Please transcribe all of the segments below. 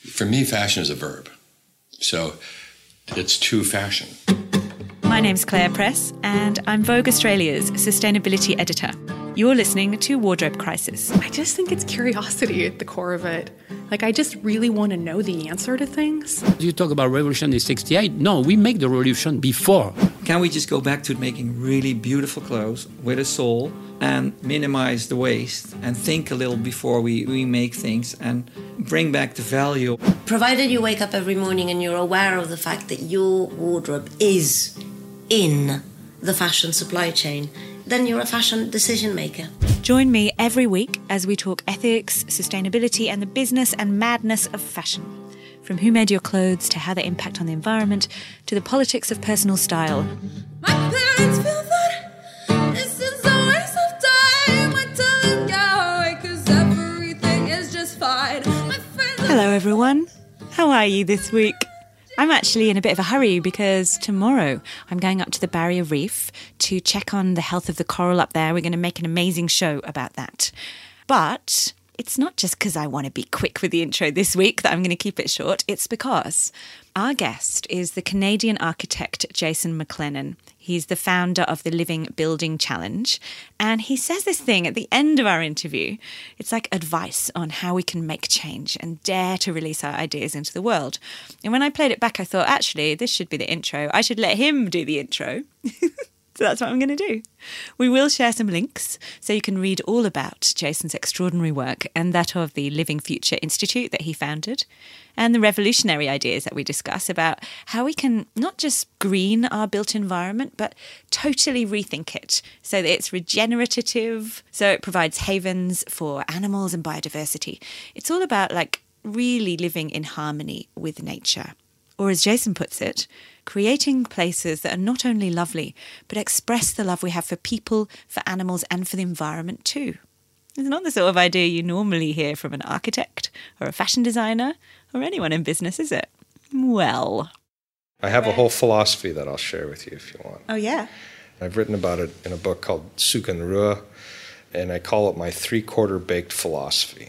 For me, fashion is a verb. So it's to fashion. My name's Claire Press, and I'm Vogue Australia's sustainability editor. You're listening to Wardrobe Crisis. I just think it's curiosity at the core of it. Like, I just really want to know the answer to things. You talk about revolution in 68. No, we make the revolution before. Can we just go back to making really beautiful clothes with a soul and minimize the waste and think a little before we, we make things and bring back the value? Provided you wake up every morning and you're aware of the fact that your wardrobe is in the fashion supply chain, then you're a fashion decision maker. Join me every week as we talk ethics, sustainability, and the business and madness of fashion. From who made your clothes to how they impact on the environment to the politics of personal style. My parents feel that this is a waste of time. I tell them go away 'cause everything is just fine. My Hello, everyone. How are you this week? I'm actually in a bit of a hurry because tomorrow I'm going up to the Barrier Reef to check on the health of the coral up there. We're going to make an amazing show about that. But it's not just because I want to be quick with the intro this week that I'm going to keep it short. It's because our guest is the Canadian architect Jason McLennan. He's the founder of the Living Building Challenge. And he says this thing at the end of our interview. It's like advice on how we can make change and dare to release our ideas into the world. And when I played it back, I thought, actually, this should be the intro. I should let him do the intro. So that's what I'm going to do. We will share some links so you can read all about Jason's extraordinary work and that of the Living Future Institute that he founded, and the revolutionary ideas that we discuss about how we can not just green our built environment, but totally rethink it so that it's regenerative, so it provides havens for animals and biodiversity. It's all about like really living in harmony with nature. Or as Jason puts it, creating places that are not only lovely, but express the love we have for people, for animals, and for the environment too. It's not the sort of idea you normally hear from an architect or a fashion designer or anyone in business, is it? Well. I have a whole philosophy that I'll share with you if you want. Oh, yeah. I've written about it in a book called Zugunruhe, and I call it my three quarter baked philosophy.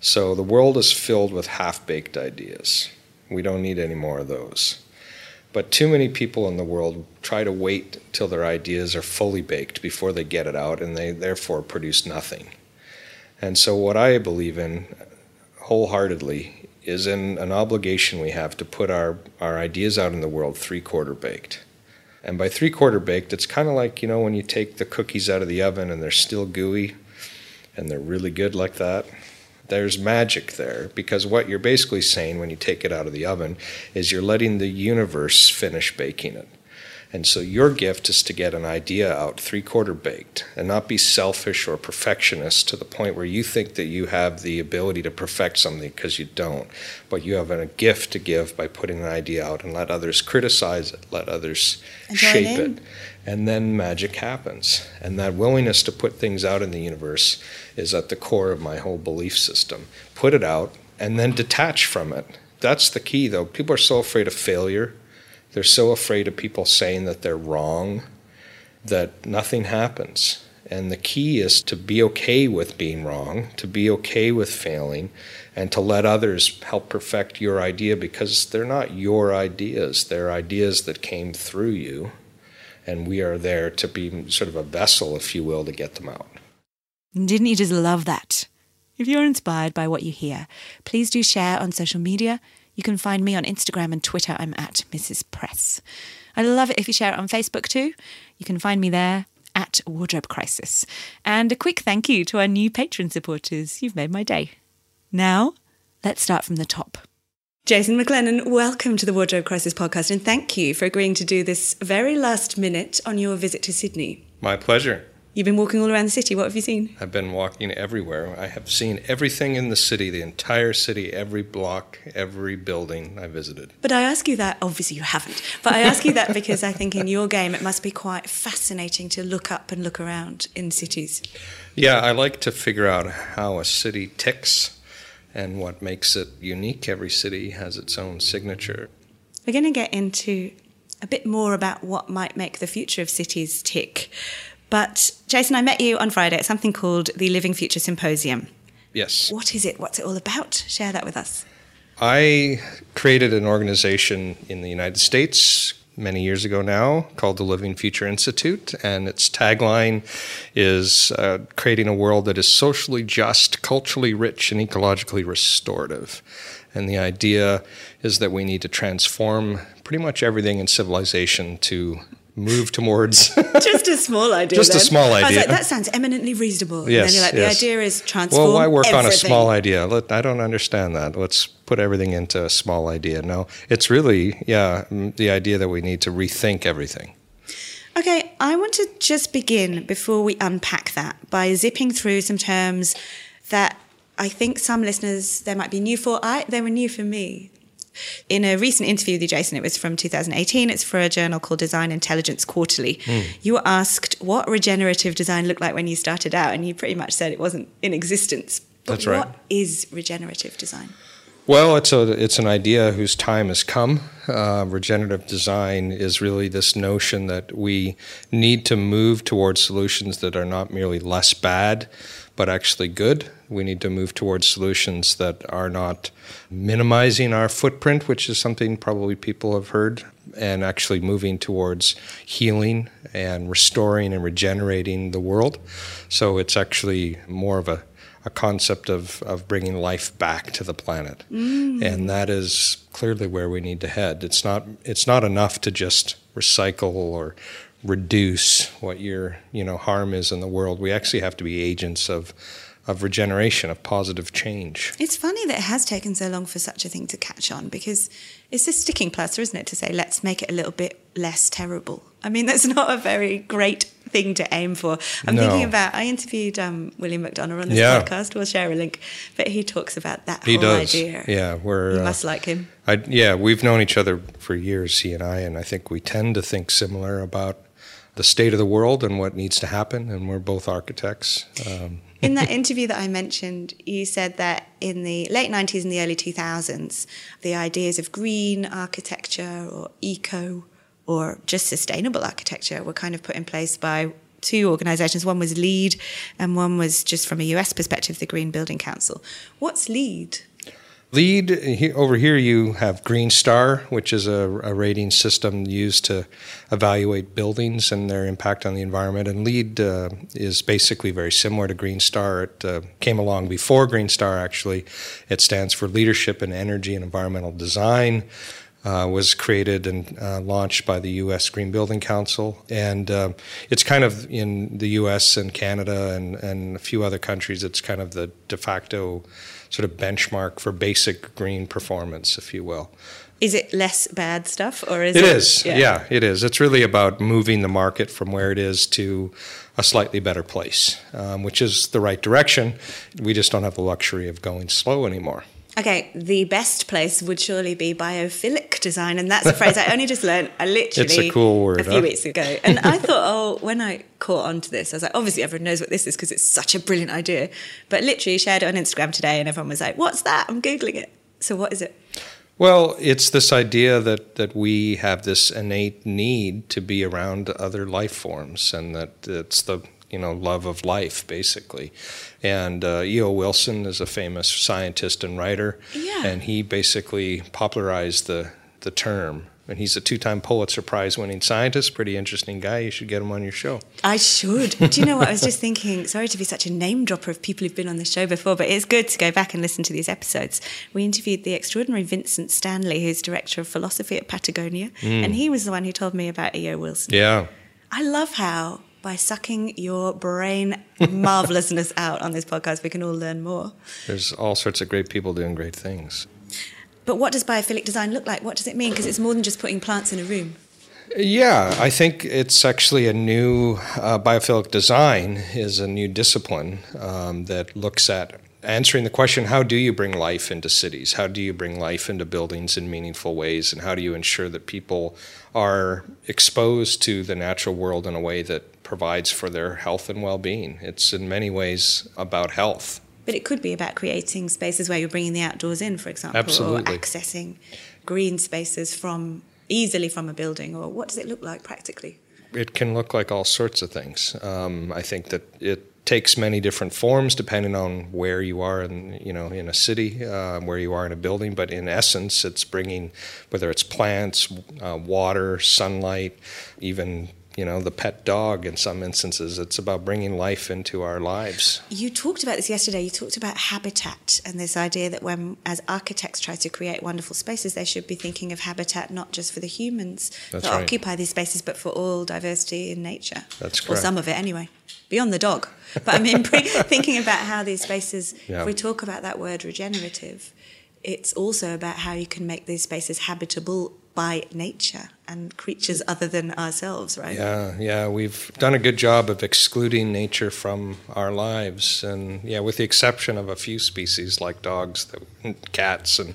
So the world is filled with half baked ideas. We don't need any more of those. But too many people in the world try to wait till their ideas are fully baked before they get it out, and they therefore produce nothing. And so, what I believe in uh, wholeheartedly is in an obligation we have to put our, our ideas out in the world three quarter baked. And by three quarter baked, it's kind of like, you know, when you take the cookies out of the oven and they're still gooey and they're really good like that there's magic there because what you're basically saying when you take it out of the oven is you're letting the universe finish baking it. And so your gift is to get an idea out three quarter baked and not be selfish or perfectionist to the point where you think that you have the ability to perfect something because you don't. But you have a gift to give by putting an idea out and let others criticize it, let others shape it. And then magic happens. And that willingness to put things out in the universe is at the core of my whole belief system. Put it out and then detach from it. That's the key, though. People are so afraid of failure they're so afraid of people saying that they're wrong that nothing happens. And the key is to be okay with being wrong, to be okay with failing, and to let others help perfect your idea because they're not your ideas. They're ideas that came through you. And we are there to be sort of a vessel, if you will, to get them out. Didn't you just love that? If you're inspired by what you hear, please do share on social media you can find me on Instagram and Twitter. I'm at Mrs. Press. I love it if you share it on Facebook too. You can find me there at Wardrobe Crisis. And a quick thank you to our new patron supporters. You've made my day. Now, let's start from the top. Jason McLennan, welcome to the Wardrobe Crisis podcast and thank you for agreeing to do this very last minute on your visit to Sydney. My pleasure. You've been walking all around the city. What have you seen? I've been walking everywhere. I have seen everything in the city, the entire city, every block, every building I visited. But I ask you that, obviously you haven't, but I ask you that because I think in your game it must be quite fascinating to look up and look around in cities. Yeah, I like to figure out how a city ticks and what makes it unique. Every city has its own signature. We're going to get into a bit more about what might make the future of cities tick. But Jason, I met you on Friday at something called the Living Future Symposium. Yes. What is it? What's it all about? Share that with us. I created an organization in the United States many years ago now called the Living Future Institute, and its tagline is uh, creating a world that is socially just, culturally rich, and ecologically restorative. And the idea is that we need to transform pretty much everything in civilization to move towards Just a small idea. Just a then. small I was idea. like, that sounds eminently reasonable. Yes, and then you're like, yes. the idea is transform. Well, why work on a small idea? Let, I don't understand that. Let's put everything into a small idea. No, it's really, yeah, mm, the idea that we need to rethink everything. Okay, I want to just begin before we unpack that by zipping through some terms that I think some listeners they might be new for. I they were new for me. In a recent interview with you, Jason, it was from 2018. It's for a journal called Design Intelligence Quarterly. Hmm. You were asked what regenerative design looked like when you started out, and you pretty much said it wasn't in existence. But That's right. What is regenerative design? Well, it's a it's an idea whose time has come. Uh, regenerative design is really this notion that we need to move towards solutions that are not merely less bad, but actually good. We need to move towards solutions that are not minimizing our footprint, which is something probably people have heard, and actually moving towards healing and restoring and regenerating the world. So it's actually more of a a concept of, of bringing life back to the planet. Mm. And that is clearly where we need to head. It's not, it's not enough to just recycle or reduce what your you know, harm is in the world. We actually have to be agents of, of regeneration, of positive change. It's funny that it has taken so long for such a thing to catch on because it's a sticking plaster, isn't it, to say, let's make it a little bit less terrible. I mean, that's not a very great thing to aim for. I'm No. thinking about, I interviewed um, William McDonough on this Yeah. podcast. We'll share a link. But he talks about that He whole does. idea. Yeah, we're. You uh, must like him. I, yeah, we've known each other for years, he and I, and I think we tend to think similar about the state of the world and what needs to happen. And we're both architects. Um, In that interview that I mentioned, you said that in the late 90s and the early 2000s, the ideas of green architecture or eco or just sustainable architecture were kind of put in place by two organizations. One was LEED, and one was just from a US perspective, the Green Building Council. What's LEED? LEED over here, you have Green Star, which is a, a rating system used to evaluate buildings and their impact on the environment. And LEED uh, is basically very similar to Green Star. It uh, came along before Green Star, actually. It stands for Leadership in Energy and Environmental Design. Uh, was created and uh, launched by the U.S. Green Building Council, and uh, it's kind of in the U.S. and Canada and, and a few other countries. It's kind of the de facto sort of benchmark for basic green performance, if you will. Is it less bad stuff, or is It it? is, yeah. it is. It's really about moving the market from where it is to a slightly better place, um, which is the right direction. We just don't have the luxury of going slow anymore. Okay, the best place would surely be biophilic design, and that's a phrase I only just learned. I literally It's a cool word, a few huh? weeks ago, and I thought, oh, when I caught on to this, I was like, obviously everyone knows what this is because it's such a brilliant idea. But literally shared it on Instagram today, and everyone was like, "What's that?" I'm googling it. So what is it? Well, it's this idea that, that we have this innate need to be around other life forms, and that it's the you know love of life, basically. And uh, E.O. Wilson is a famous scientist and writer, Yeah. and he basically popularized the the term. And he's a two-time Pulitzer Prize-winning scientist. Pretty interesting guy. You should get him on your show. I should. Do you know what? I was just thinking, sorry to be such a name dropper of people who've been on the show before, but it's good to go back and listen to these episodes. We interviewed the extraordinary Vincent Stanley, who's director of philosophy at Patagonia, and he was the one who told me about E.O. Wilson. Yeah. I love how by sucking your brain marvelousness out on this podcast, we can all learn more. There's all sorts of great people doing great things. But what does biophilic design look like? What does it mean? Because it's more than just putting plants in a room. Yeah, I think it's actually a new uh, biophilic design is a new discipline um, that looks at answering the question: How do you bring life into cities? How do you bring life into buildings in meaningful ways? And how do you ensure that people are exposed to the natural world in a way that provides for their health and well-being? It's in many ways about health. But it could be about creating spaces where you're bringing the outdoors in, for example, Absolutely. or accessing green spaces from easily from a building. Or what does it look like practically? it can look like all sorts of things. Um, I think that it takes many different forms depending on where you are in you know in a city, uh, where you are in a building. But in essence, it's bringing whether it's plants, uh, water, sunlight, even you know the pet dog. In some instances, it's about bringing life into our lives. You talked about this yesterday. You talked about habitat and this idea that when, as architects, try to create wonderful spaces, they should be thinking of habitat not just for the humans That's that right. occupy these spaces, but for all diversity in nature. That's Or correct. some of it, anyway, beyond the dog. But I mean, thinking about how these spaces, Yeah. if we talk about that word regenerative, it's also about how you can make these spaces habitable by nature and creatures other than ourselves, right? Yeah, yeah, we've done a good job of excluding nature from our lives, and yeah, with the exception of a few species like dogs, that, cats, and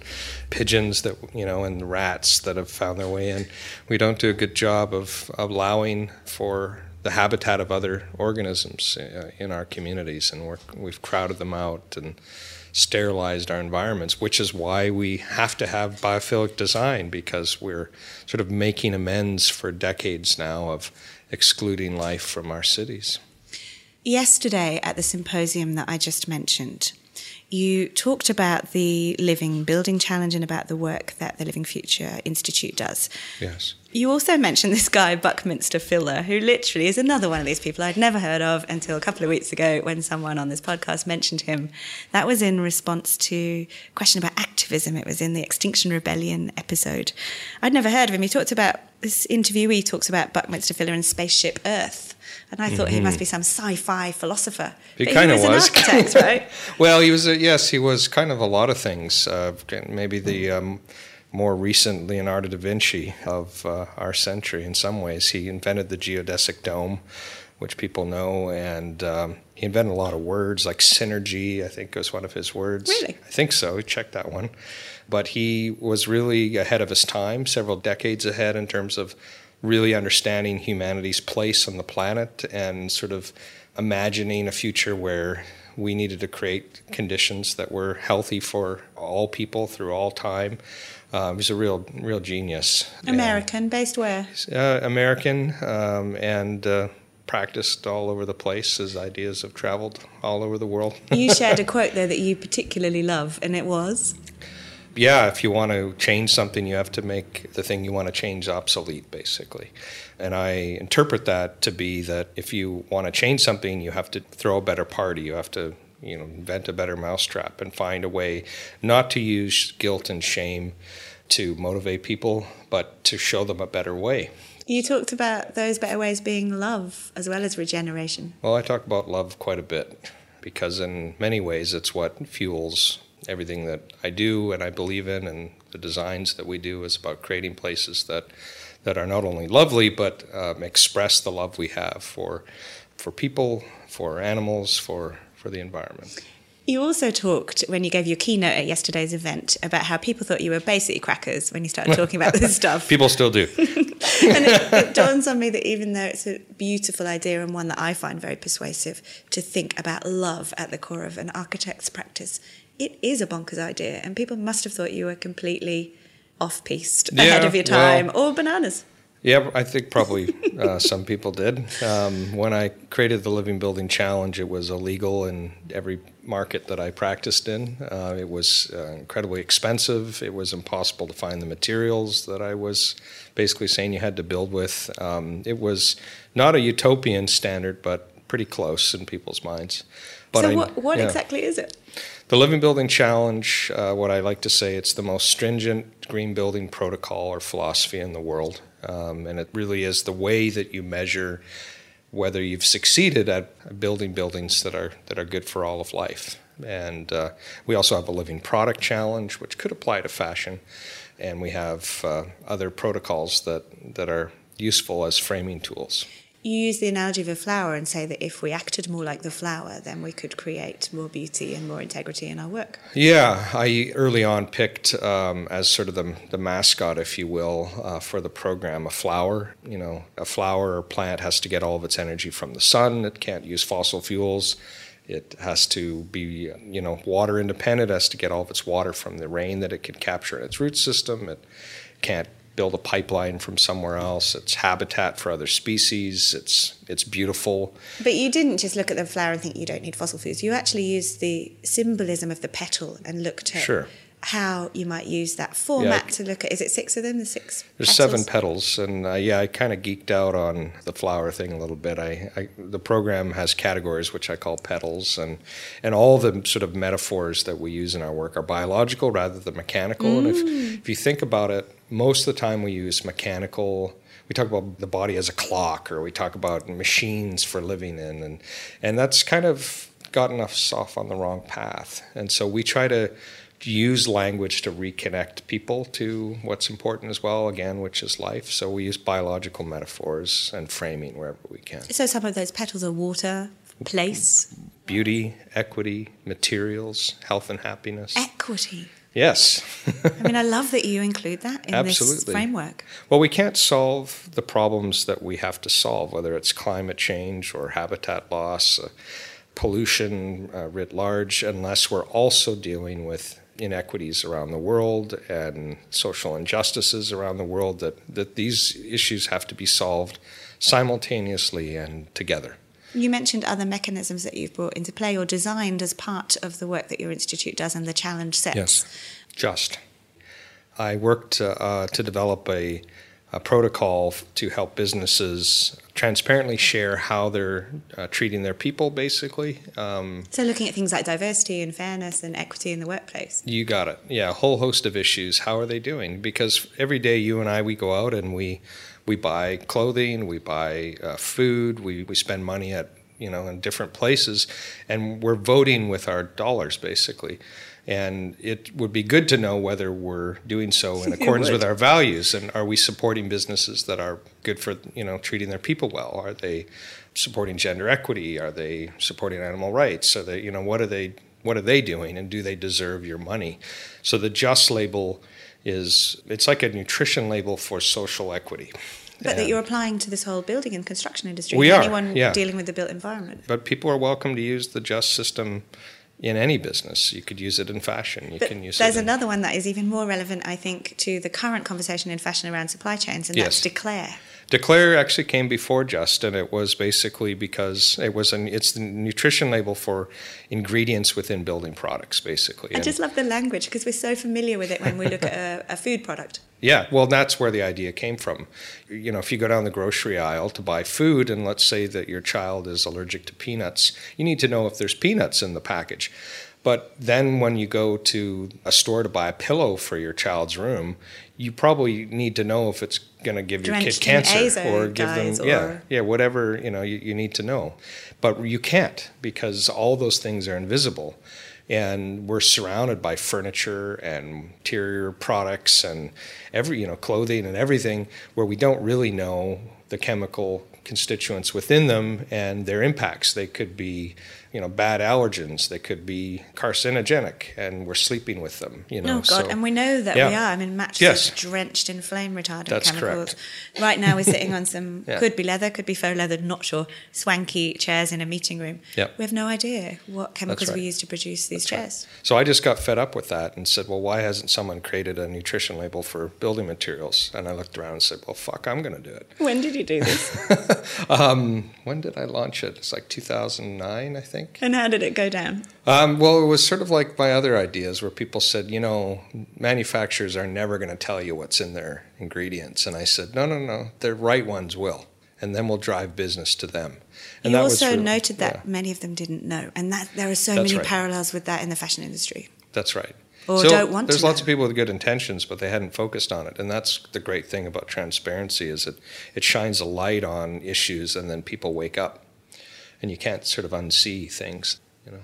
pigeons that you know, and rats that have found their way in, we don't do a good job of allowing for the habitat of other organisms uh, in our communities, and we've crowded them out and sterilized our environments, which is why we have to have biophilic design because we're sort of making amends for decades now of excluding life from our cities. Yesterday at the symposium that I just mentioned, you talked about the Living Building Challenge and about the work that the Living Future Institute does. Yes. You also mentioned this guy, Buckminster Fuller, who literally is another one of these people I'd never heard of until a couple of weeks ago when someone on this podcast mentioned him. That was in response to a question about activism. It was in the Extinction Rebellion episode. I'd never heard of him. He talked about, this interviewee talks about Buckminster Fuller and Spaceship Earth. And I thought he must be some sci fi philosopher. He kind of was. was. an architect, right? well, he was. A, yes, he was kind of a lot of things. Uh, maybe the um, more recent Leonardo da Vinci of uh, our century. In some ways, he invented the geodesic dome, which people know, and um, he invented a lot of words like synergy. I think was one of his words. Really? I think so. Check that one. But he was really ahead of his time, several decades ahead in terms of really understanding humanity's place on the planet and sort of imagining a future where we needed to create conditions that were healthy for all people through all time. Uh, he was a real, real genius. American, based where? Uh, American, um, and uh, practiced all over the place. His ideas have traveled all over the world. You shared a quote there that you particularly love, and it was. yeah, if you want to change something, you have to make the thing you want to change obsolete, basically. And I interpret that to be that if you want to change something, you have to throw a better party. You have to, you know, invent a better mousetrap and find a way not to use guilt and shame to motivate people, but to show them a better way. You talked about those better ways being love as well as regeneration. Well, I talk about love quite a bit because, in many ways, it's what fuels everything that I do and I believe in, and the designs that we do is about creating places that that are not only lovely but um, express the love we have for for people, for animals, for for the environment. You also talked when you gave your keynote at yesterday's event about how people thought you were basically crackers when you started talking about this stuff. People still do. and it, it dawns on me that even though it's a beautiful idea and one that I find very persuasive, to think about love at the core of an architect's practice, it is a bonkers idea, and people must have thought you were completely off-piste, ahead of your well- time, or bananas. Yeah, I think probably uh, some people did. Um, when I created the Living Building Challenge, it was illegal in every market that I practiced in. Uh, it was uh, incredibly expensive. It was impossible to find the materials that I was basically saying you had to build with. Um, it was not a utopian standard, but pretty close in people's minds. But so, I- what, what yeah. exactly is it? The Living Building Challenge, uh, what I like to say, it's the most stringent green building protocol or philosophy in the world. Um, and it really is the way that you measure whether you've succeeded at building buildings that are, that are good for all of life. And uh, we also have a Living Product Challenge, which could apply to fashion. And we have uh, other protocols that, that are useful as framing tools. You use the analogy of a flower and say that if we acted more like the flower, then we could create more beauty and more integrity in our work. Yeah, I early on picked um, as sort of the, the mascot, if you will, uh, for the program a flower. You know, a flower or plant has to get all of its energy from the sun. It can't use fossil fuels. It has to be, you know, water independent. It has to get all of its water from the rain that it can capture in its root system. It can't build a pipeline from somewhere else. It's habitat for other species. It's it's beautiful. But you didn't just look at the flower and think you don't need fossil fuels. You actually used the symbolism of the petal and looked at Sure. How you might use that format to look at. Is it six of them? The six. There's petals? seven petals, and uh, yeah, I kind of geeked out on the flower thing a little bit. I, I the program has categories which I call petals, and and all the sort of metaphors that we use in our work are biological rather than mechanical. And if if you think about it, most of the time we use mechanical. We talk about the body as a clock, or we talk about machines for living in, and and that's kind of gotten us off on the wrong path. And so we try to use language to reconnect people to what's important as well, again, which is life. So we use biological metaphors and framing wherever we can. So some of those petals are water, place, Beauty, equity, materials, health and happiness. equity. Yes. I mean, I love that you include that in this Absolutely. framework. Well, we can't solve the problems that we have to solve, whether it's climate change or habitat loss, uh, pollution uh, writ large, unless we're also dealing with inequities around the world and social injustices around the world. That that these issues have to be solved simultaneously and together. You mentioned other mechanisms that you've brought into play or designed as part of the work that your institute does and the challenge sets. Yes, just. I worked uh, uh, to develop a, a protocol to help businesses transparently share how they're uh, treating their people, basically. Um, So looking at things like diversity and fairness and equity in the workplace. you got it. Yeah, a whole host of issues. How are they doing? Because every day you and I, we go out and we, we buy clothing, we buy uh, food, we, we spend money at, you know, in different places, and we're voting with our dollars, basically. And it would be good to know whether we're doing so in accordance with our values, and are we supporting businesses that are good for you know treating their people well? Are they supporting gender equity? Are they supporting animal rights? Are they you know what are they what are they doing, and do they deserve your money? So the just label is it's like a nutrition label for social equity. But that you're applying to this whole building and construction industry. We for are, Anyone yeah. dealing with the built environment. but people are welcome to use the just system in any business. You could use it in fashion. You But can use there's in- another one that is even more relevant, I think, to the current conversation in fashion around supply chains, and that's Yes. Declare. Declare actually came before Just, and it was basically because it was an it's the nutrition label for ingredients within building products, basically. I And- just love the language because we're so familiar with it when we look at a, a food product. Yeah, well, that's where the idea came from. You know, if you go down the grocery aisle to buy food, and let's say that your child is allergic to peanuts, you need to know if there's peanuts in the package. But then when you go to a store to buy a pillow for your child's room, you probably need to know if it's going to give your kid cancer or give them yeah yeah whatever you know you, you need to know. But you can't because all those things are invisible and we're surrounded by furniture and interior products and every you know clothing and everything where we don't really know the chemical constituents within them and their impacts. They could be you know bad allergens they could be carcinogenic and we're sleeping with them you know Oh God! so- and we know that yeah. we are. I mean, mattresses Yes. drenched in flame retardant That's chemicals. correct. Right now, we're sitting on some Yeah. could be leather, could be faux leather, not sure. Swanky chairs in a meeting room. Yep. We have no idea what chemicals right. we use to produce these chairs. So I just got fed up with that and said, well, why hasn't someone created a nutrition label for building materials? And I looked around and said, well, fuck, I'm going to do it. When did you do this? Um, when did I launch it? It's like 2009, I think. And how did it go down? Um, well, it was sort of like my other ideas where people said, you know, manufacturers are never going to tell you what's in their ingredients. And I said, no, no, no, the right ones will. And then we'll drive business to them. And you that was also really- noted that yeah, many of them didn't know, and that there are so That's many right. parallels with that in the fashion industry. that's right. Or so don't want to there's lots know. of people with good intentions, but they hadn't focused on it. And that's the great thing about transparency is it, it shines a light on issues and then people wake up. And you can't sort of unsee things, you know.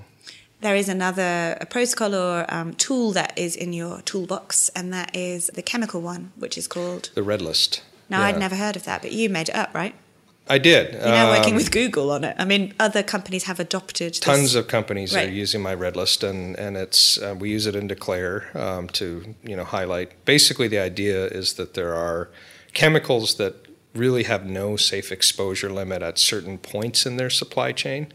There is another a protocol or um, tool that is in your toolbox, and that is the chemical one, which is called. The red list. Now, I'd never heard of that, but you made it up, right? I did. You're now working Um, with Google on it. I mean, other companies have adopted this. tons of companies Right. are using my red list and, and it's uh, we use it in declare um, to you know highlight basically the idea is that there are chemicals that really have no safe exposure limit at certain points in their supply chain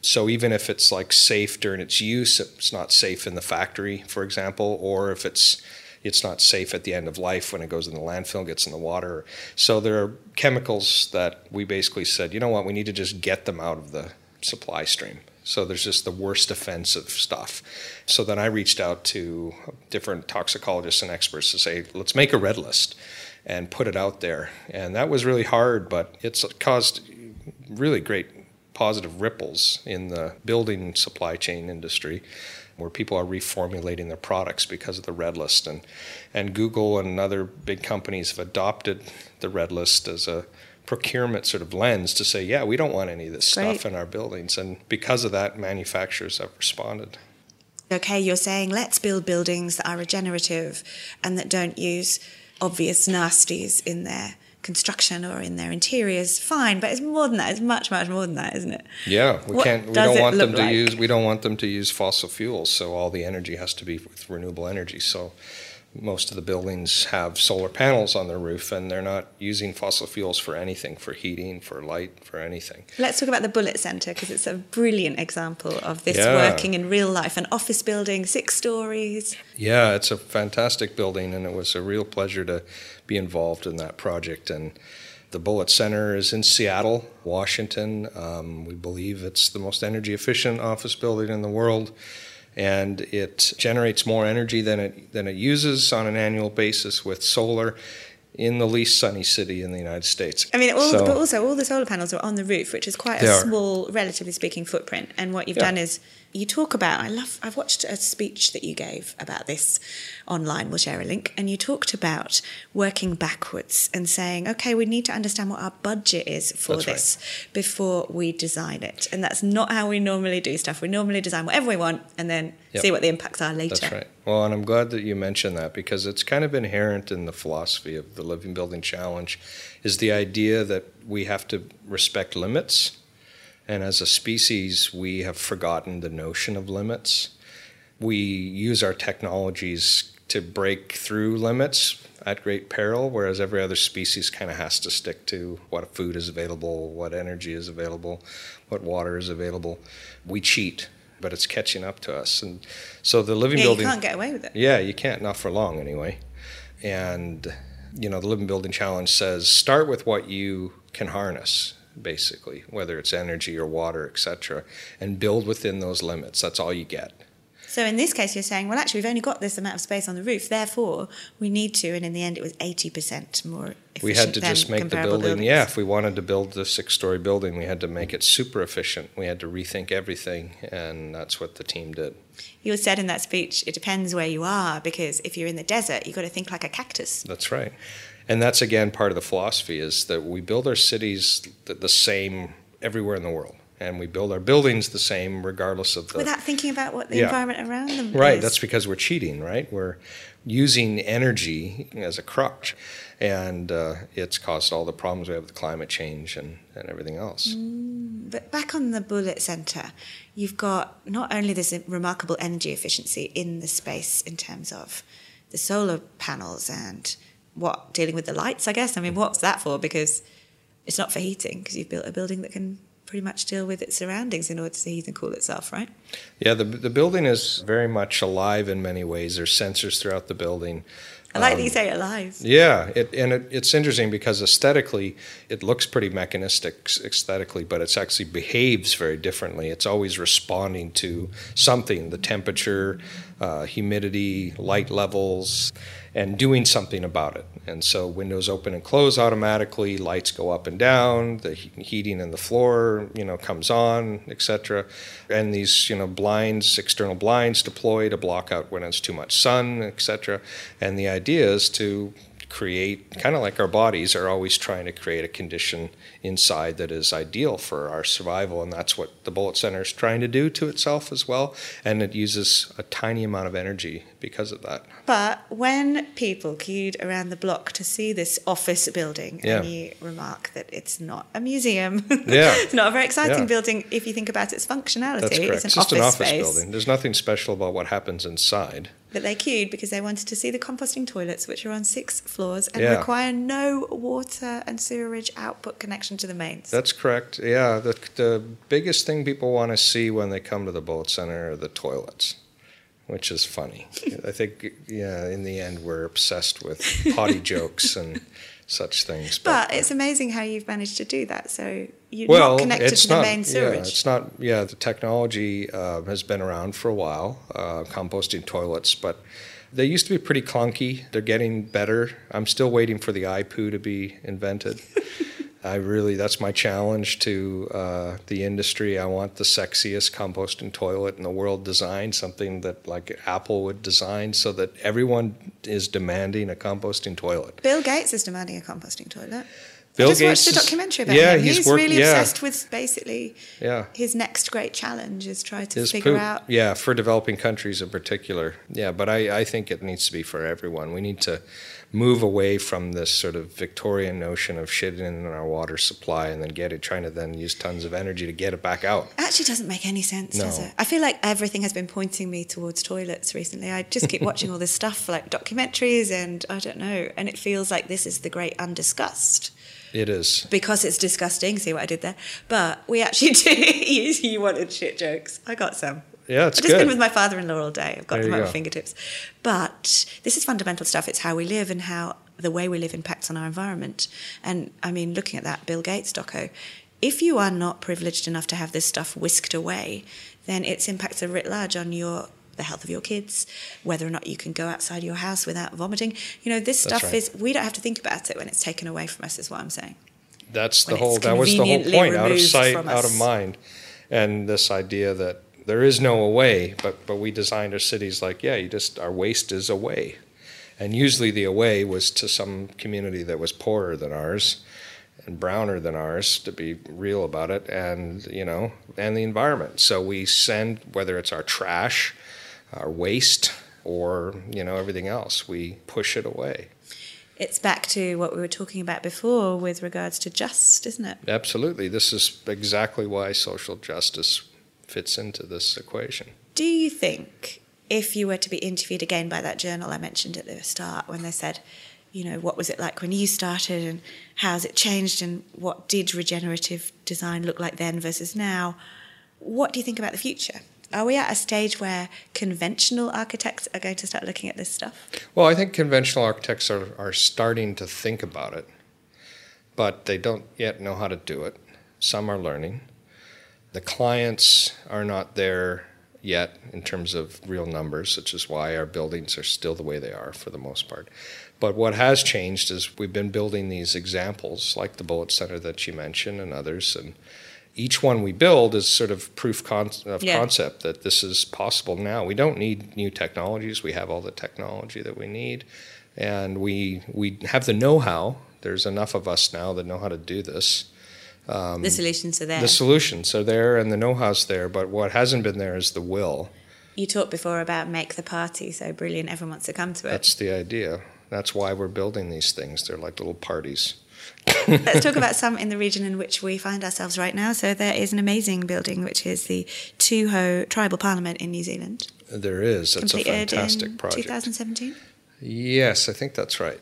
so even if it's like safe during its use it's not safe in the factory for example or if it's it's not safe at the end of life when it goes in the landfill, gets in the water. So there are chemicals that we basically said, you know what, we need to just get them out of the supply stream. So there's just the worst offensive stuff. So then I reached out to different toxicologists and experts to say, let's make a red list and put it out there. And that was really hard, but it's caused really great positive ripples in the building supply chain industry where people are reformulating their products because of the red list and and Google and other big companies have adopted the red list as a procurement sort of lens to say yeah we don't want any of this Great. stuff in our buildings and because of that manufacturers have responded Okay, you're saying let's build buildings that are regenerative and that don't use obvious nasties in their construction or in their interiors. Fine, but it's more than that. It's much, much more than that, isn't it? Yeah, we What can't. We don't want them to like? use. We don't want them to use fossil fuels. So all the energy has to be with renewable energy. So most of the buildings have solar panels on their roof, and they're not using fossil fuels for anything, for heating, for light, for anything. Let's talk about the Bullitt Centre because it's a brilliant example of this Yeah. working in real life. An office building, six stories. Yeah, it's a fantastic building, and it was a real pleasure to be involved in that project. And the Bullitt Center is in Seattle, Washington. Um, we believe it's the most energy efficient office building in the world, and it generates more energy than it than it uses on an annual basis with solar. In the least sunny city in the United States. I mean, all, So- but also all the solar panels are on the roof, which is quite a are. small, relatively speaking, footprint. And what you've Yeah. done is you talk about. I love. I've watched a speech that you gave about this online. We'll share a link. And you talked about working backwards and saying, okay, we need to understand what our budget is for That's right. this before we design it. And that's not how we normally do stuff. We normally design whatever we want and then Yep. see what the impacts are later. That's right. Well, and I'm glad that you mentioned that because it's kind of inherent in the philosophy of the Living Building Challenge is the idea that we have to respect limits. And as a species, we have forgotten the notion of limits. We use our technologies to break through limits at great peril, whereas every other species kind of has to stick to what food is available, what energy is available, what water is available. We cheat, but it's catching up to us. And so the living Yeah, you building can't get away with it. yeah, you can't, not for long anyway. And, you know, the Living Building Challenge says start with what you can harness, basically, whether it's energy or water, etc., and build within those limits. That's all you get. So in this case, you're saying, well, actually, we've only got this amount of space on the roof, therefore we need to. And in the end, it was 80% more efficient we had to just make the building, buildings. yeah, if we wanted to build the six story building, we had to make it super efficient. We had to rethink everything, and that's what the team did. You said in that speech, it depends where you are, because if you're in the desert, you've got to think like a cactus. That's right. And that's again part of the philosophy is that we build our cities the, the same everywhere in the world. And we build our buildings the same regardless of the Without thinking about what the Yeah. environment around them Right, is. that's because we're cheating, right? We're using energy as a crutch. And uh, it's caused all the problems we have with climate change and, and everything else. But back on the Bullitt Centre, you've got not only this remarkable energy efficiency in the space in terms of the solar panels and what dealing with the lights, I guess. I mean, what's that for? Because it's not for heating, because you've built a building that can pretty much deal with its surroundings in order to heat and cool itself, right? Yeah, the, the building is very much alive in many ways. There's sensors throughout the building. I like Um, that you say alive. Yeah, it, and it, it's interesting because aesthetically, it looks pretty mechanistic aesthetically, but it actually behaves very differently. It's always responding to something the temperature, uh, humidity, light levels, and doing something about it. And so windows open and close automatically, lights go up and down, the heating in the floor, you know, comes on, etc. And these, you know, blinds, external blinds deploy to block out when it's too much sun, etc. And the idea is to create kind of like our bodies are always trying to create a condition inside that is ideal for our survival and that's what the Bullitt Center is trying to do to itself as well and it uses a tiny amount of energy because of that But when people queued around the block to see this office building, Yeah. and you remark that it's not a museum, Yeah. it's not a very exciting Yeah. building if you think about its functionality. that's correct It's an it's just office, an office space. building there's nothing special about what happens inside But they queued because they wanted to see the composting toilets, which are on six floors and Yeah. require no water and sewerage output connection to the mains. That's correct. Yeah, the the biggest thing people want to see when they come to the Bullitt Center are the toilets, which is funny. I think, yeah, in the end, we're obsessed with potty jokes and such things. But it's amazing how you've managed to do that. So you're well, not connected to the not, main Yeah, sewerage. it's not. Yeah, the technology uh, has been around for a while, uh, composting toilets, but they used to be pretty clunky. They're getting better. I'm still waiting for the iPoo to be invented. I really, that's my challenge to uh, the industry. I want the sexiest composting toilet in the world designed, something that like Apple would design so that everyone is demanding a composting toilet. Bill Gates is demanding a composting toilet. Bill I just Gates watched a documentary about yeah, him. he's He's, work- really yeah. obsessed with basically Yeah. his next great challenge is try to Is figure poop. out Yeah, for developing countries in particular. Yeah, but I, I think it needs to be for everyone. We need to move away from this sort of Victorian notion of shitting in our water supply and then get it, trying to then use tons of energy to get it back out. actually doesn't make any sense, does it? I feel like everything has been pointing me towards toilets recently. I just keep watching all this stuff like documentaries and I don't know, and it feels like this is the great undiscussed. It is. because it's disgusting. See what I did there? But we actually do. you, you wanted shit jokes. I got some. Yeah, it's I've just good. been with my father-in-law all day. I've got There them at my fingertips. But this is fundamental stuff. It's how we live and how the way we live impacts on our environment. And I mean, looking at that Bill Gates doco, if you are not privileged enough to have this stuff whisked away, then its impacts are writ large on your the health of your kids, whether or not you can go outside your house without vomiting. You know, this That's stuff right. is we don't have to think about it when it's taken away from us. Is what I'm saying. That's the whole. That was the whole point. Out of sight, out of mind, and this idea that there is no away. But but we designed our cities like yeah, you just our waste is away, and usually the away was to some community that was poorer than ours, and browner than ours. To be real about it, and you know, and the environment. So we send whether it's our trash, our waste, or you know everything else, we push it away. It's back to what we were talking about before with regards to just, isn't it? Absolutely. This is exactly why social justice fits into this equation. Do you think if you were to be interviewed again by that journal I mentioned at the start when they said, you know, what was it like when you started and how's it changed and what did regenerative design look like then versus now? What do you think about the future? Are we at a stage where conventional architects are going to start looking at this stuff? Well, I think conventional architects are, are starting to think about it, but they don't yet know how to do it. Some are learning. The clients are not there yet in terms of real numbers, which is why our buildings are still the way they are for the most part. But what has changed is we've been building these examples, like the Bullitt Center that you mentioned and others, and each one we build is sort of proof con- of Yeah. concept that this is possible now. We don't need new technologies. We have all the technology that we need, and we we have the know-how. There's enough of us now that know how to do this. Um, the solutions are there. the solutions are there and the know-how's there, but what hasn't been there is the will. you talked before about make the party so brilliant, everyone wants to come to it. That's the idea. That's why we're building these things. They're like little parties. Let's talk about some in the region in which we find ourselves right now. So there is an amazing building, which is the Tuhoe Tribal Parliament in New Zealand, There is. A completed fantastic in project. 2017. Yes, I think that's right.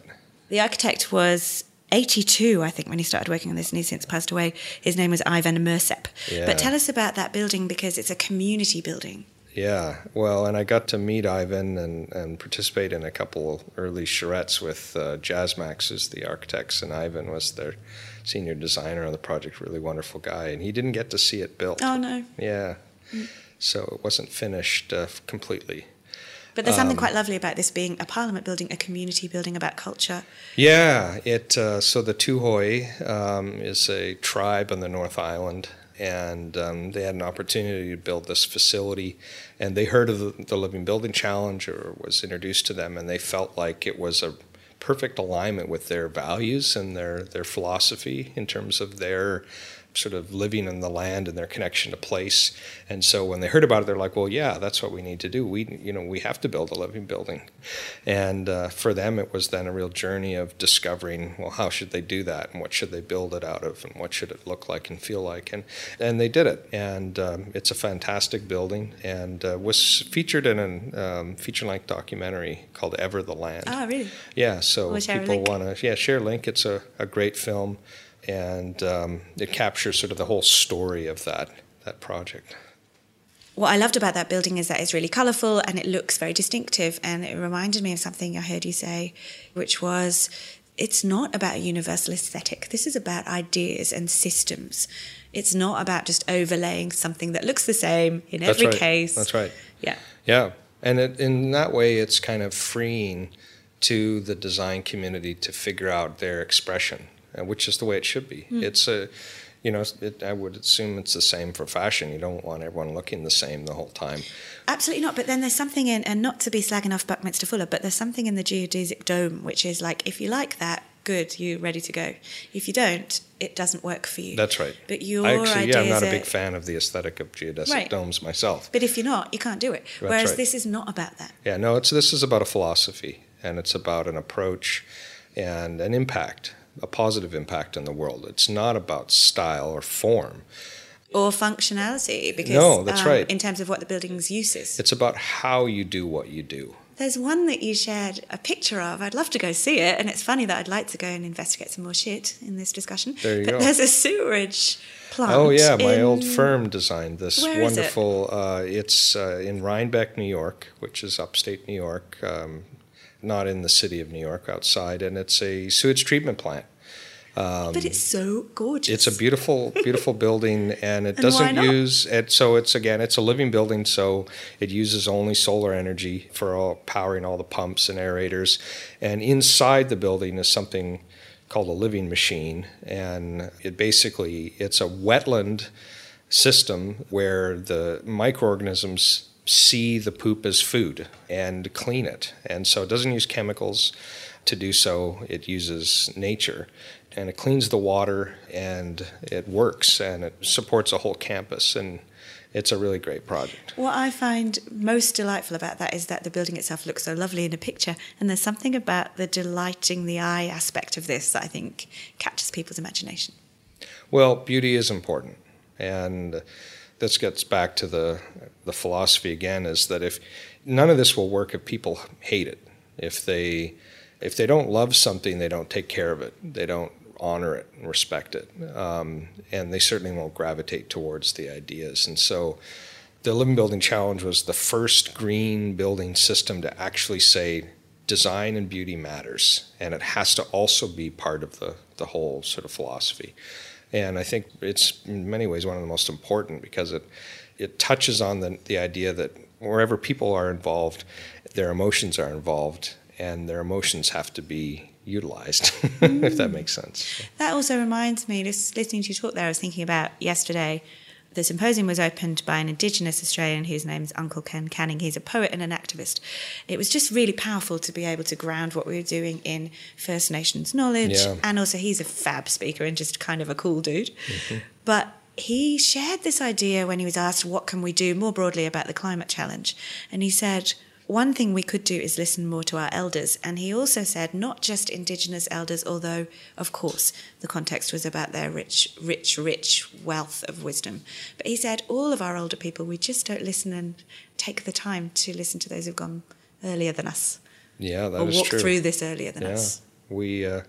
The architect was 82, I think, when he started working on this, and he's since passed away. His name was Ivan Mercep. Yeah. But tell us about that building because it's a community building. Yeah, well, and I got to meet Ivan and, and participate in a couple early charrettes with uh, Jasmax as the architects, and Ivan was their senior designer on the project. Really wonderful guy, and he didn't get to see it built. Oh, no. Yeah, so it wasn't finished uh, completely. But there's something Um, quite lovely about this being a parliament building, a community building about culture. Yeah, it. Uh, so the Tuhoe um, is a tribe on the North Island, and um, they had an opportunity to build this facility, and they heard of the, the Living Building Challenge or was introduced to them, and they felt like it was a perfect alignment with their values and their their philosophy in terms of their sort of living in the land and their connection to place. And so when they heard about it, they're like, "Well, yeah, that's what we need to do. We, you know, we have to build a living building." And uh, for them, it was then a real journey of discovering, well, how should they do that, and what should they build it out of, and what should it look like and feel like, and and they did it. And um, it's a fantastic building, and uh, was featured in a um, feature-length documentary called "Ever the Land." Ah, really? Yeah, so We'll people want to yeah share link. It's a, a great film, and um, it captures sort of the whole story of that that project. what I loved about that building is that it's really colourful and it looks very distinctive. And it reminded me of something I heard you say, which was it's not about a universal aesthetic. This is about ideas and systems. It's not about just overlaying something that looks the same in That's every right. case. That's right. Yeah. Yeah, and it, in that way, it's kind of freeing to the design community to figure out their expression, which is the way it should be. Hmm. It's a, you know, it, I would assume it's the same for fashion. You don't want everyone looking the same the whole time. Absolutely not. But then there's something in, and not to be slagging off Buckminster Fuller, but there's something in the geodesic dome which is like, if you like that, good, you're ready to go. If you don't, it doesn't work for you. That's right. But your I actually, yeah, I'm not a big fan of the aesthetic of geodesic Right. domes myself. But if you're not, you can't do it. That's Whereas right. this is not about that. Yeah, no, it's this is about a philosophy and it's about an approach and an impact, a positive impact in the world. It's not about style or form. Or functionality, because No, that's um, right. in terms of what the building's use is. It's about how you do what you do. There's one that you shared a picture of. I'd love to go see it, and it's funny that I'd like to go and investigate some more shit in this discussion. There you but go. There's a sewerage plant. Oh yeah, my in- old firm designed this Where is it? wonderful. Uh, it's uh, in Rhinebeck, New York, which is upstate New York, um, not in the city of New York, outside, and it's a sewage treatment plant. Um, But it's so gorgeous. It's a beautiful, beautiful building, and it And doesn't use it. So it's again, it's a living building, so it uses only solar energy for all powering all the pumps and aerators. And inside the building is something called a living machine, and it basically it's a wetland system where the microorganisms see the poop as food and clean it. And so it doesn't use chemicals to do so, it uses nature. And it cleans the water and it works and it supports a whole campus. And it's a really great project. What I find most delightful about that is that the building itself looks so lovely in a picture, and there's something about the delighting the eye aspect of this that I think catches people's imagination. Well, beauty is important, and this gets back to the the philosophy again: is that if none of this will work if people hate it, if they if they don't love something, they don't take care of it, they don't honor it and respect it, um, and they certainly won't gravitate towards the ideas. And so, the Living Building Challenge was the first green building system to actually say design and beauty matters, and it has to also be part of the the whole sort of philosophy. And I think it's in many ways one of the most important because it it touches on the the idea that wherever people are involved, their emotions are involved, and their emotions have to be utilized, if that makes sense. That also reminds me, just listening to you talk there, I was thinking about yesterday. The symposium was opened by an Indigenous Australian whose name is Uncle Ken Canning. He's a poet and an activist. It was just really powerful to be able to ground what we were doing in First Nations knowledge. Yeah. And also, he's a fab speaker and just kind of a cool dude. Mm-hmm. But he shared this idea when he was asked, What can we do more broadly about the climate challenge? And he said, one thing we could do is listen more to our elders. And he also said, not just Indigenous elders, although, of course, the context was about their rich, rich, rich wealth of wisdom. But he said, all of our older people, we just don't listen and take the time to listen to those who've gone earlier than us Yeah, that or is walked true. through this earlier than yeah, us. we uh, as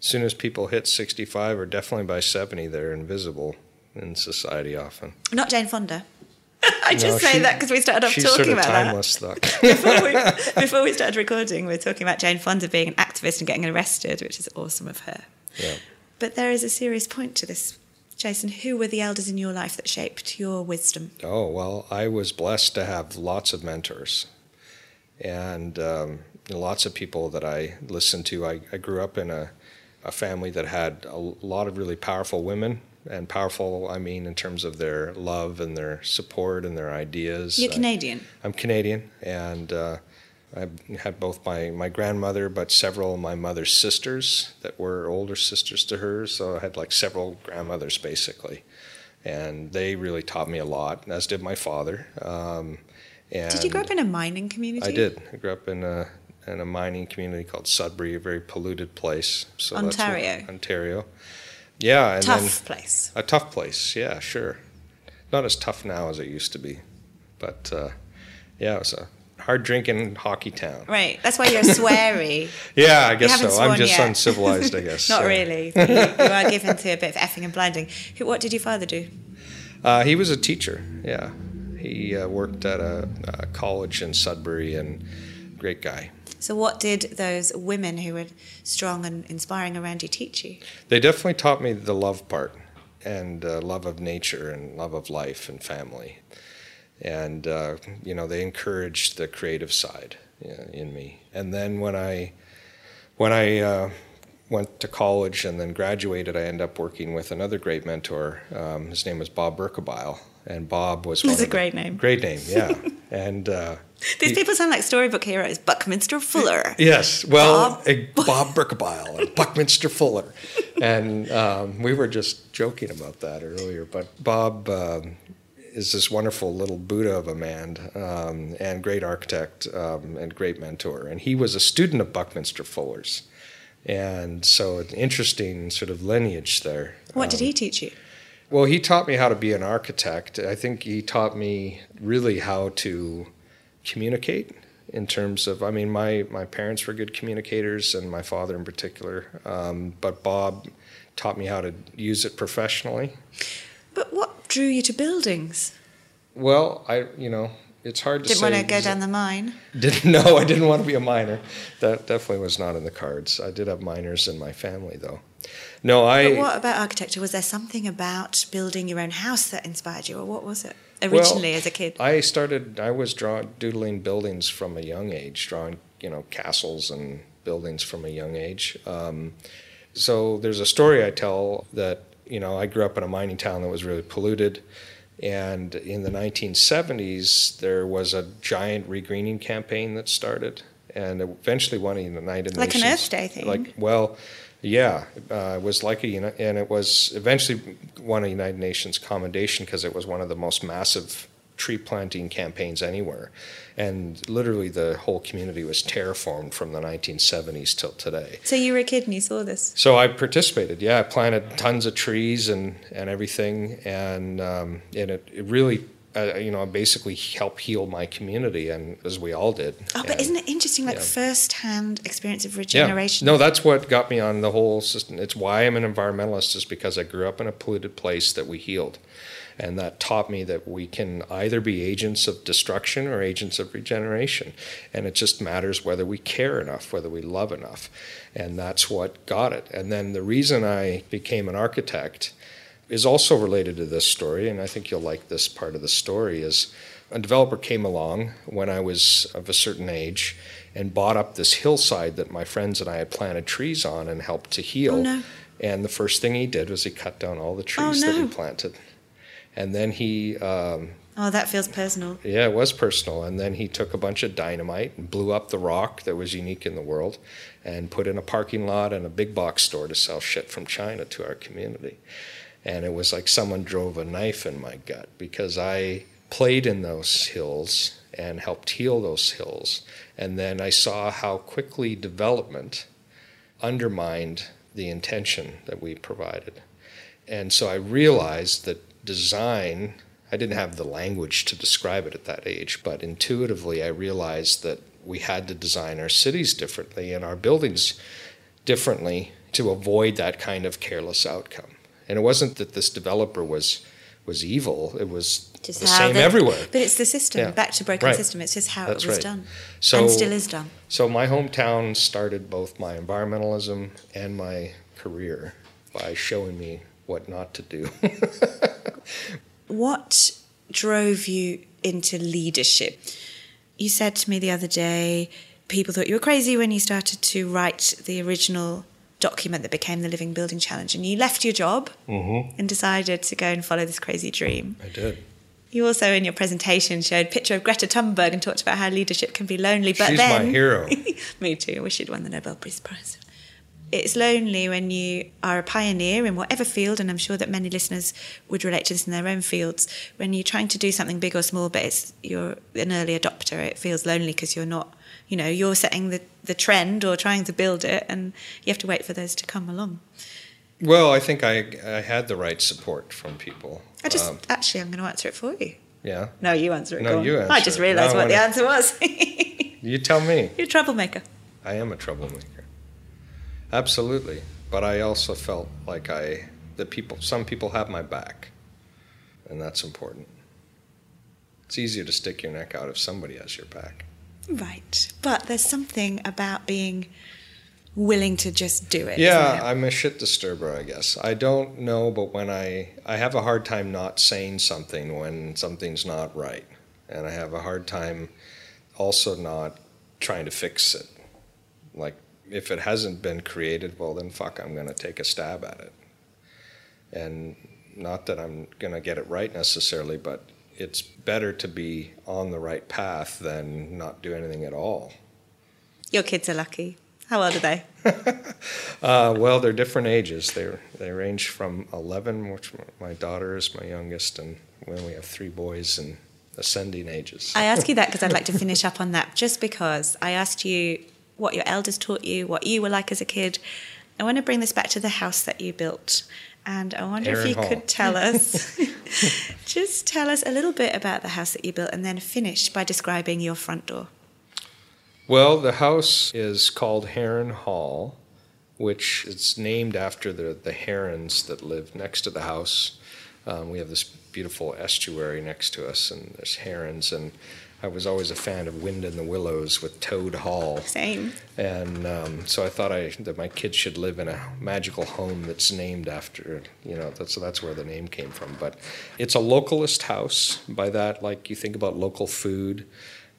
soon as people hit sixty-five, or definitely by seventy, they're invisible in society often. Not Jane Fonda. I No, just say she- that because we started off she's talking sort of about that. timeless, though. before, we, before we started recording, we were talking about Jane Fonda being an activist and getting arrested, which is awesome of her. Yeah. But there is a serious point to this. Jason, who were the elders in your life that shaped your wisdom? Oh, well, I was blessed to have lots of mentors and um, lots of people that I listened to. I, I grew up in a, a family that had a lot of really powerful women, and powerful, I mean, in terms of their love and their support and their ideas. You're Canadian. I'm Canadian, and uh, I had both my, my grandmother, but several of my mother's sisters that were older sisters to her. So I had like several grandmothers basically, and they really taught me a lot, as did my father. Um, and Did you grow up in a mining community? I did. I grew up in a in a mining community called Sudbury, a very polluted place. So Ontario. Ontario. Yeah, and Tough then place. a tough place. Yeah, sure. Not as tough now as it used to be, but uh, yeah, it was a hard drinking hockey town. Right, that's why you're sweary. Yeah, I guess so. I'm just yet. uncivilized, I guess. Not so. really. You, you are given to a bit of effing and blinding. Who- What did your father do? Uh, he was a teacher. Yeah, he He uh, worked at a, a college in Sudbury and great guy. So, what did those women who were strong and inspiring around you teach you? They definitely taught me the love part and uh, love of nature and love of life and family. And, uh, you know, they encouraged the creative side in me. And then when I, when I uh, went to college and then graduated, I ended up working with another great mentor. Um, his name was Bob Berkebile. And Bob was one That's a of the- great name. Great name, yeah. and uh, These people sound like storybook heroes. Buckminster Fuller. Yes, well, Bob- Bob, and Buckminster Fuller, and um, we were just joking about that earlier. But Bob um, is this wonderful little Buddha of a man, um, and great architect um, and great mentor. And he was a student of Buckminster Fuller's, and so an interesting sort of lineage there. What did he teach you? Well, he taught me how to be an architect. I think he taught me really how to communicate in terms of, I mean, my, my parents were good communicators, and my father in particular. Um, but Bob taught me how to use it professionally. But what drew you to buildings? Well, I, you know, it's hard to say. Didn't say. want to go down the mine. Didn't no, I didn't want to be a miner. That definitely was not in the cards. I did have miners in my family, though. No, I. But what about architecture? Was there something about building your own house that inspired you, or what was it originally Well, as a kid? I started. I was drawing, doodling buildings from a young age, drawing you know castles and buildings from a young age. Um, so there's a story I tell that you know I grew up in a mining town that was really polluted, and in the 1970s there was a giant regreening campaign that started, and eventually won in the United Like an Nations, Earth Day thing? like well. Yeah, uh, it was like a uni- and it was eventually won a United Nations commendation because it was one of the most massive tree planting campaigns anywhere, and literally the whole community was terraformed from the 1970s till today. So you were a kid and you saw this. So I participated. Yeah, I planted tons of trees and and everything, and um, and it, it really. Uh, you know, basically help heal my community, and as we all did. Oh, but And- isn't it interesting, like yeah. first-hand experience of regeneration? yeah. No, that's what got me on the whole system. It's why I'm an environmentalist, is because I grew up in a polluted place that we healed. And that taught me that we can either be agents of destruction or agents of regeneration. And it just matters whether we care enough, whether we love enough. And that's what got it. And then the reason I became an architect is also related to this story, and I think you'll like this part of the story, is a developer came along when I was of a certain age and bought up this hillside that my friends and I had planted trees on and helped to heal. Oh, no. And the first thing he did was he cut down all the trees that no. he planted. And then he, um, Oh, that feels personal. yeah, it was personal. And then he took a bunch of dynamite and blew up the rock that was unique in the world and put in a parking lot and a big box store to sell shit from China to our community. And it was like someone drove a knife in my gut because I played in those hills and helped heal those hills. And then I saw how quickly development undermined the intention that we provided. And so I realized that design, I didn't have the language to describe it at that age, but intuitively I realized that we had to design our cities differently and our buildings differently to avoid that kind of careless outcome. And it wasn't that this developer was was evil, it was Just the same the- everywhere. But it's the system, Yeah. back to broken Right. system. It's just how That's it was right. done. So and still is done. So my hometown started both my environmentalism and my career by showing me what not to do. What drove you into leadership? You said to me the other day, people thought you were crazy when you started to write the original document that became the Living Building Challenge, and you left your job mm-hmm. and decided to go and follow this crazy dream. I did. You also, in your presentation, showed a picture of Greta Thunberg and talked about how leadership can be lonely. But She's then, my hero. me too. I wish she'd won the Nobel Peace Prize. It's lonely when you are a pioneer in whatever field, and I'm sure that many listeners would relate to this in their own fields. When you're trying to do something big or small, but it's you're an early adopter, it feels lonely because you're not, you know, you're setting the, the trend or trying to build it, and you have to wait for those to come along. Well, I think I, I had the right support from people. I just Um, actually, I'm going to answer it for you. yeah. No, you answer it. No, you you I just realised what the wanna- answer was. You tell me. You're a troublemaker. I am a troublemaker. Absolutely. But I also felt like I that people some people have my back. And that's important. It's easier to stick your neck out if somebody has your back. Right. But there's something about being willing to just do it. Yeah, it? I'm a shit disturber, I guess. I don't know, but when I I have a hard time not saying something when something's not right, and I have a hard time also not trying to fix it. Like if it hasn't been created, well then fuck, I'm gonna take a stab at it. And not that I'm gonna get it right necessarily, but it's better to be on the right path than not do anything at all. Your kids are lucky. How old are they? Uh, well, they're different ages. They they range from 11, which my daughter is my youngest, and when we have three boys in ascending ages. I ask you that because I'd like to finish up on that just because I asked you what your elders taught you, what you were like as a kid. I want to bring this back to the house that you built. And I wonder if you Hall. could tell us, just tell us a little bit about the house that you built and then finish by describing your front door. Well, the house is called Heron Hall, which is named after the, the herons that live next to the house. Um, we have this beautiful estuary next to us, and there's herons. And I was always a fan of Wind in the Willows with Toad Hall. Same. And um, so I thought I, that my kids should live in a magical home that's named after, you know, that's, so that's where the name came from. But it's a localist house. By that, like you think about local food,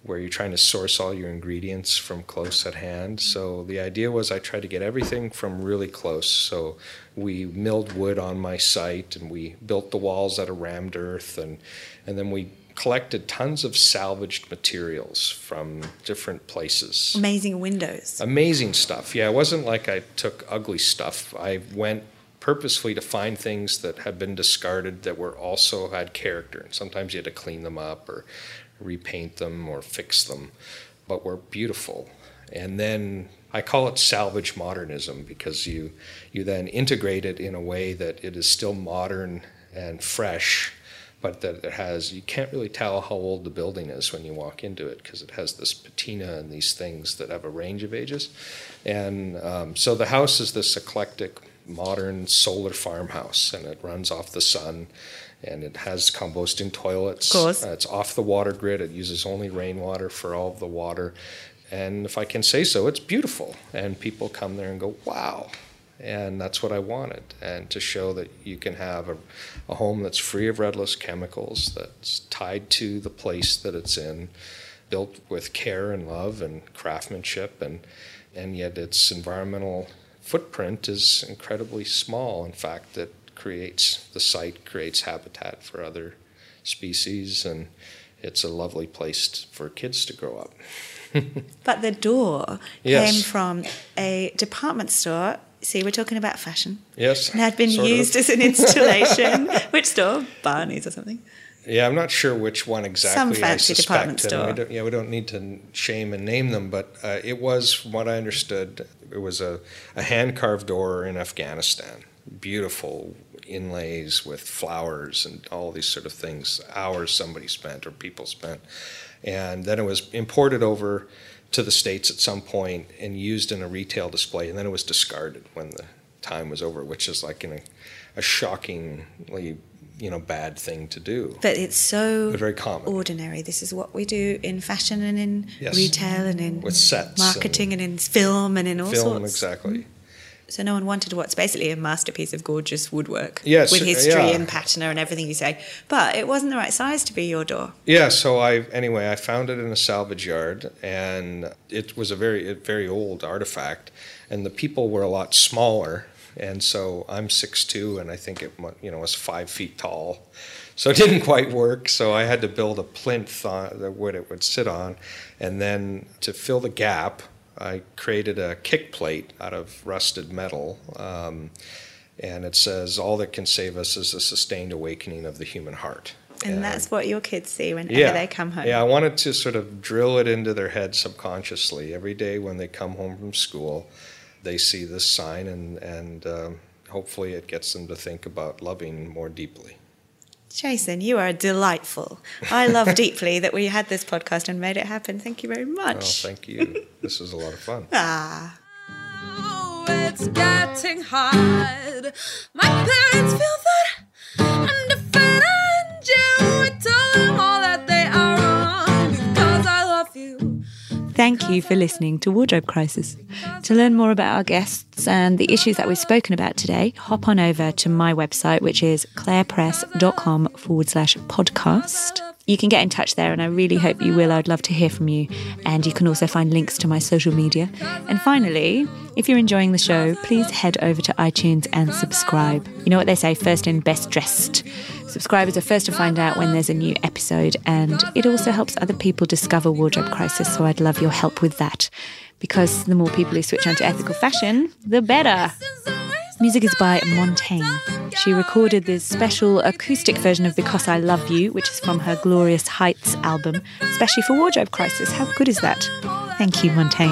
where you're trying to source all your ingredients from close at hand. So the idea was I tried to get everything from really close. So we milled wood on my site and we built the walls out of rammed earth and, and then we collected tons of salvaged materials from different places. Amazing windows. Amazing stuff. Yeah, it wasn't like I took ugly stuff. I went purposefully to find things that had been discarded that were also had character. And sometimes you had to clean them up or repaint them or fix them, but were beautiful. And then I call it salvage modernism because you you then integrate it in a way that it is still modern and fresh, but that it has you can't really tell how old the building is when you walk into it because it has this patina and these things that have a range of ages. And um, so the house is this eclectic, modern solar farmhouse, and it runs off the sun. And it has composting toilets. Of course. Uh, it's off the water grid. It uses only rainwater for all of the water. And if I can say so, it's beautiful. And people come there and go, wow. And that's what I wanted. And to show that you can have a, a home that's free of Red List chemicals, that's tied to the place that it's in, built with care and love and craftsmanship. And, and yet its environmental footprint is incredibly small. In fact, it creates, the site creates habitat for other species. And it's a lovely place for kids to grow up. But the door Yes. came from a department store. See, we're talking about fashion. Yes. And had been sort of. used as an installation. Which store? Barney's or something. Yeah, I'm not sure which one exactly. Some fancy department we store. don't, yeah, we don't need to shame and name them, but uh, it was, from what I understood, it was a, a hand carved door in Afghanistan. Beautiful inlays with flowers and all these sort of things. Hours somebody spent or people spent, and then it was imported over to the states at some point and used in a retail display, and then it was discarded when the time was over, which is like in a, a shockingly you know bad thing to do. But it's so But very common. ordinary. This is what we do in fashion and in Yes. retail and in With sets marketing and, in film and in all sorts. Film, sorts. exactly. So no one wanted what's basically a masterpiece of gorgeous woodwork Yes, with history yeah. and patina and everything you say. But it wasn't the right size to be your door. Yeah, so I anyway I found it in a salvage yard, and it was a very a very old artifact, and the people were a lot smaller, and so I'm six two, and I think it you know was five feet tall, so it didn't quite work. So I had to build a plinth on the wood it would sit on, and then to fill the gap, I created a kick plate out of rusted metal. Um, and it says, All that can save us is a sustained awakening of the human heart. And that's what your kids see whenever yeah. they come home. Yeah, I wanted to sort of drill it into their head subconsciously. Every day when they come home from school, they see this sign, and, and um, hopefully it gets them to think about loving more deeply. Jason, you are delightful. I love deeply that we had this podcast and made it happen. Thank you very Well, much. thank you. this was a lot of fun. ah. Oh, it's getting hard. My parents feel that Thank you for listening to Wardrobe Crisis. To learn more about our guests and the issues that we've spoken about today, hop on over to my website, which is clarepress.com forward slash podcast. You can get in touch there, and I really hope you will. I'd love to hear from you. And you can also find links to my social media. And finally, if you're enjoying the show, please head over to iTunes and subscribe. You know what they say first in, best dressed. Subscribers are first to find out when there's a new episode, and it also helps other people discover Wardrobe Crisis. So I'd love your help with that because the more people who switch on to ethical fashion, the better. Music is by Montaigne. She recorded this special acoustic version of Because I Love You, which is from her Glorious Heights album, especially for Wardrobe Crisis. How good is that? Thank you, Montaigne.